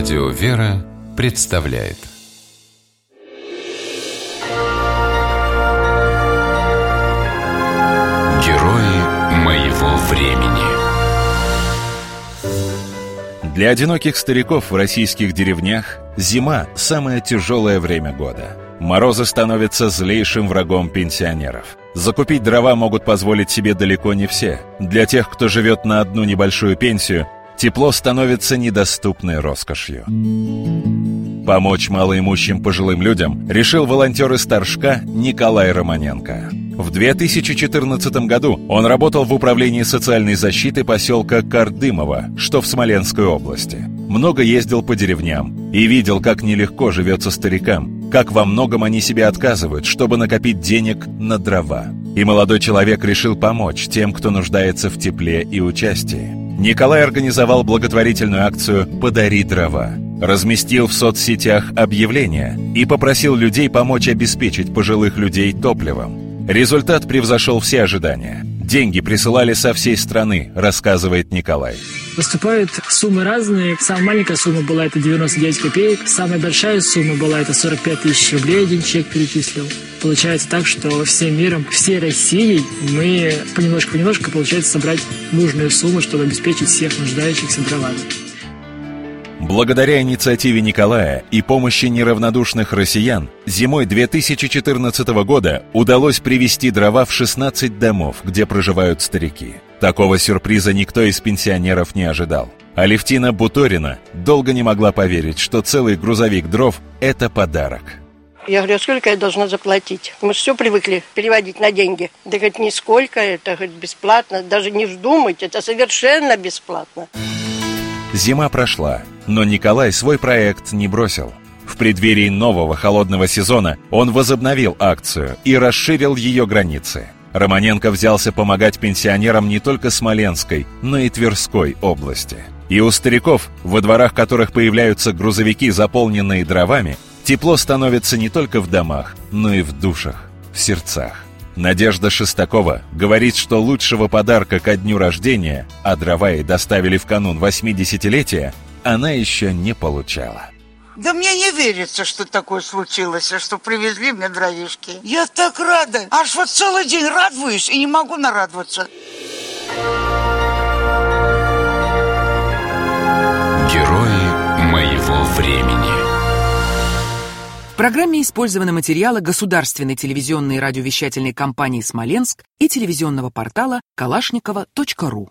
Радио «Вера» представляет Герои моего времени Для одиноких стариков в российских деревнях зима – самое тяжелое время года. Морозы становятся злейшим врагом пенсионеров. Закупить дрова могут позволить себе далеко не все. Для тех, кто живет на одну небольшую пенсию – тепло становится недоступной роскошью. Помочь малоимущим пожилым людям решил волонтер из Торжка Николай Романенко. В 2014 году он работал в управлении социальной защиты поселка Кардымово, что в Смоленской области. Много ездил по деревням и видел, как нелегко живется старикам, как во многом они себе отказывают, чтобы накопить денег на дрова. И молодой человек решил помочь тем, кто нуждается в тепле и участии. Николай организовал благотворительную акцию «Подари дрова». Разместил в соцсетях объявления и попросил людей помочь обеспечить пожилых людей топливом. Результат превзошел все ожидания. Деньги присылали со всей страны, рассказывает Николай. Поступают суммы разные. Самая маленькая сумма была это 99 копеек. Самая большая сумма была это 45 тысяч рублей один человек перечислил. Получается так, что всем миром, всей Россией мы понемножку-понемножку получается собрать нужную сумму, чтобы обеспечить всех нуждающихся дровами. Благодаря инициативе Николая и помощи неравнодушных россиян, зимой 2014 года удалось привезти дрова в 16 домов, где проживают старики. Такого сюрприза никто из пенсионеров не ожидал. Алевтина Буторина долго не могла поверить, что целый грузовик дров – это подарок. Я говорю, а сколько я должна заплатить? Мы все привыкли переводить на деньги. Да говорит, нисколько, это говорит, бесплатно. Даже не вздумайте, это совершенно бесплатно. Зима прошла, но Николай свой проект не бросил. В преддверии нового холодного сезона он возобновил акцию и расширил ее границы. Романенко взялся помогать пенсионерам не только Смоленской, но и Тверской области. И у стариков, во дворах которых появляются грузовики, заполненные дровами, тепло становится не только в домах, но и в душах, в сердцах. Надежда Шестакова говорит, что лучшего подарка ко дню рождения, а дрова ей доставили в канун 80-летия, она еще не получала. Да мне не верится, что такое случилось, что привезли мне дровишки. Я так рада. Аж вот целый день радуюсь и не могу нарадоваться. Герои моего времени В программе использованы материалы государственной телевизионной и радиовещательной компании «Смоленск» и телевизионного портала калашникова.ру.